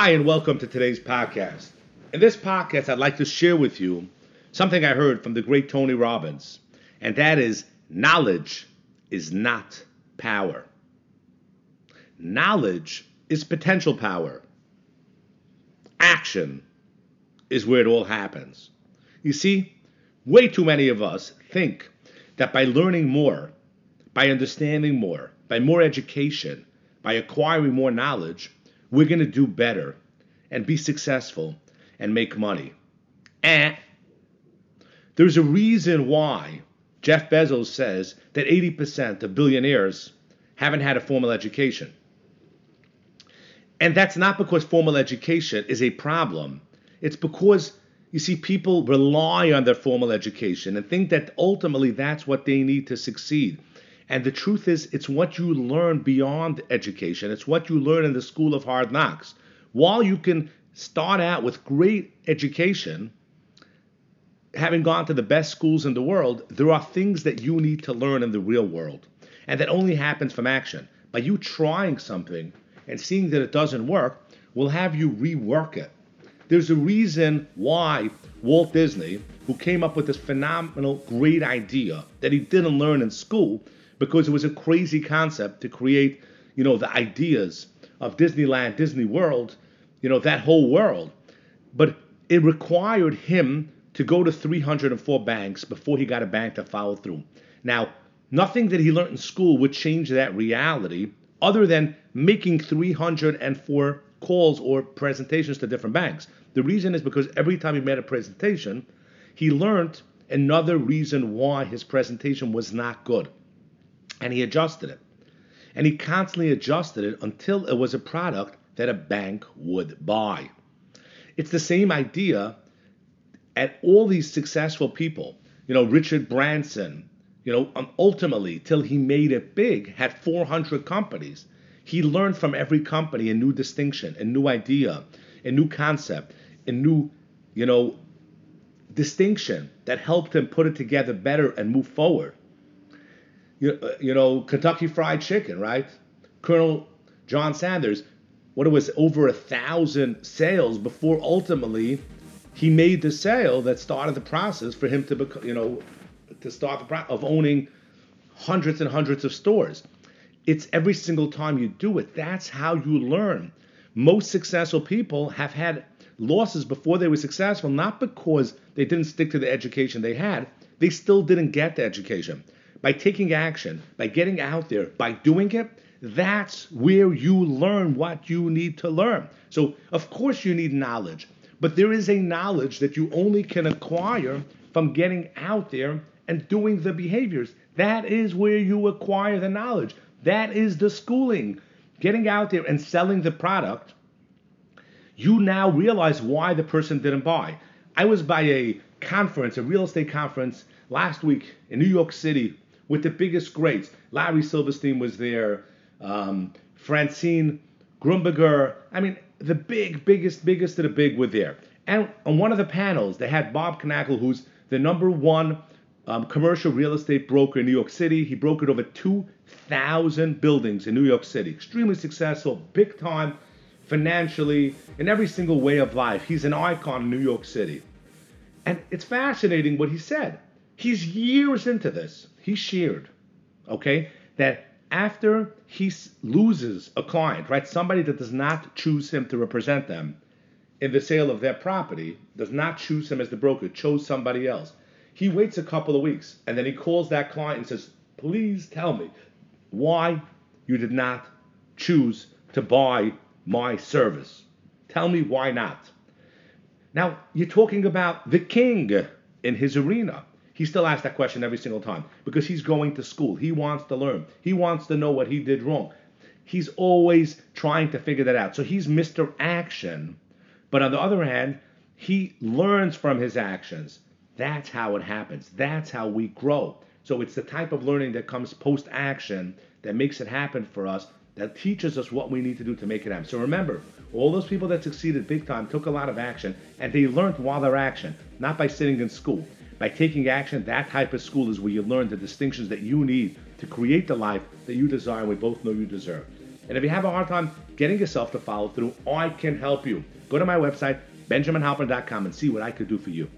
Hi, and welcome to today's podcast. In this podcast, I'd like to share with you something I heard from the great Tony Robbins, and that is knowledge is not power. Knowledge is potential power. Action is where it all happens. You see, way too many of us think that by learning more, by understanding more, by more education, by acquiring more knowledge, we're going to do better and be successful and make money. And there's a reason why Jeff Bezos says that 80% of billionaires haven't had a formal education. And that's not because formal education is a problem. It's because you see people rely on their formal education and think that ultimately that's what they need to succeed. And the truth is, it's what you learn beyond education. It's what you learn in the school of hard knocks. While you can start out with great education, having gone to the best schools in the world, there are things that you need to learn in the real world. And that only happens from action. By you trying something and seeing that it doesn't work, will have you rework it. There's a reason why Walt Disney, who came up with this phenomenal, great idea that he didn't learn in school, because it was a crazy concept to create, you know, the ideas of Disneyland, Disney World, you know, that whole world. But it required him to go to 304 banks before he got a bank to follow through. Now, nothing that he learned in school would change that reality other than making 304 calls or presentations to different banks. The reason is because every time he made a presentation, he learned another reason why his presentation was not good and he adjusted it. And he constantly adjusted it until it was a product that a bank would buy. It's the same idea at all these successful people. You know, Richard Branson, you know, um, ultimately, till he made it big, had 400 companies. He learned from every company a new distinction, a new idea, a new concept, a new, you know, distinction that helped him put it together better and move forward you, uh, you know, Kentucky Fried Chicken, right? Colonel John Sanders, what it was over a thousand sales before ultimately he made the sale that started the process for him to become, you know, to start the process of owning hundreds and hundreds of stores. It's every single time you do it. That's how you learn. Most successful people have had losses before they were successful, not because they didn't stick to the education they had, they still didn't get the education by taking action, by getting out there, by doing it, that's where you learn what you need to learn. So, of course, you need knowledge, but there is a knowledge that you only can acquire from getting out there and doing the behaviors. That is where you acquire the knowledge. That is the schooling. Getting out there and selling the product, you now realize why the person didn't buy. I was by a conference, a real estate conference last week in New York City with the biggest greats. Larry Silverstein was there, um, Francine Grumberger. I mean, the big, biggest, biggest of the big were there. And on one of the panels, they had Bob Knakal, who's the number one um, commercial real estate broker in New York City. He brokered over 2,000 buildings in New York City. Extremely successful, big time, financially, in every single way of life. He's an icon in New York City. And it's fascinating what he said. He's years into this he shared, okay, that after he loses a client, right, somebody that does not choose him to represent them in the sale of their property, does not choose him as the broker, chose somebody else. He waits a couple of weeks and then he calls that client and says, Please tell me why you did not choose to buy my service. Tell me why not. Now, you're talking about the king in his arena. He still asks that question every single time because he's going to school. He wants to learn. He wants to know what he did wrong. He's always trying to figure that out. So he's Mr. Action. But on the other hand, he learns from his actions. That's how it happens. That's how we grow. So it's the type of learning that comes post action that makes it happen for us, that teaches us what we need to do to make it happen. So remember, all those people that succeeded big time took a lot of action and they learned while they're action, not by sitting in school. By taking action, that type of school is where you learn the distinctions that you need to create the life that you desire and we both know you deserve. And if you have a hard time getting yourself to follow through, I can help you. Go to my website, benjaminhalpern.com, and see what I could do for you.